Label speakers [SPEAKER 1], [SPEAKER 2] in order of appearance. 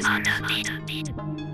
[SPEAKER 1] on the beat.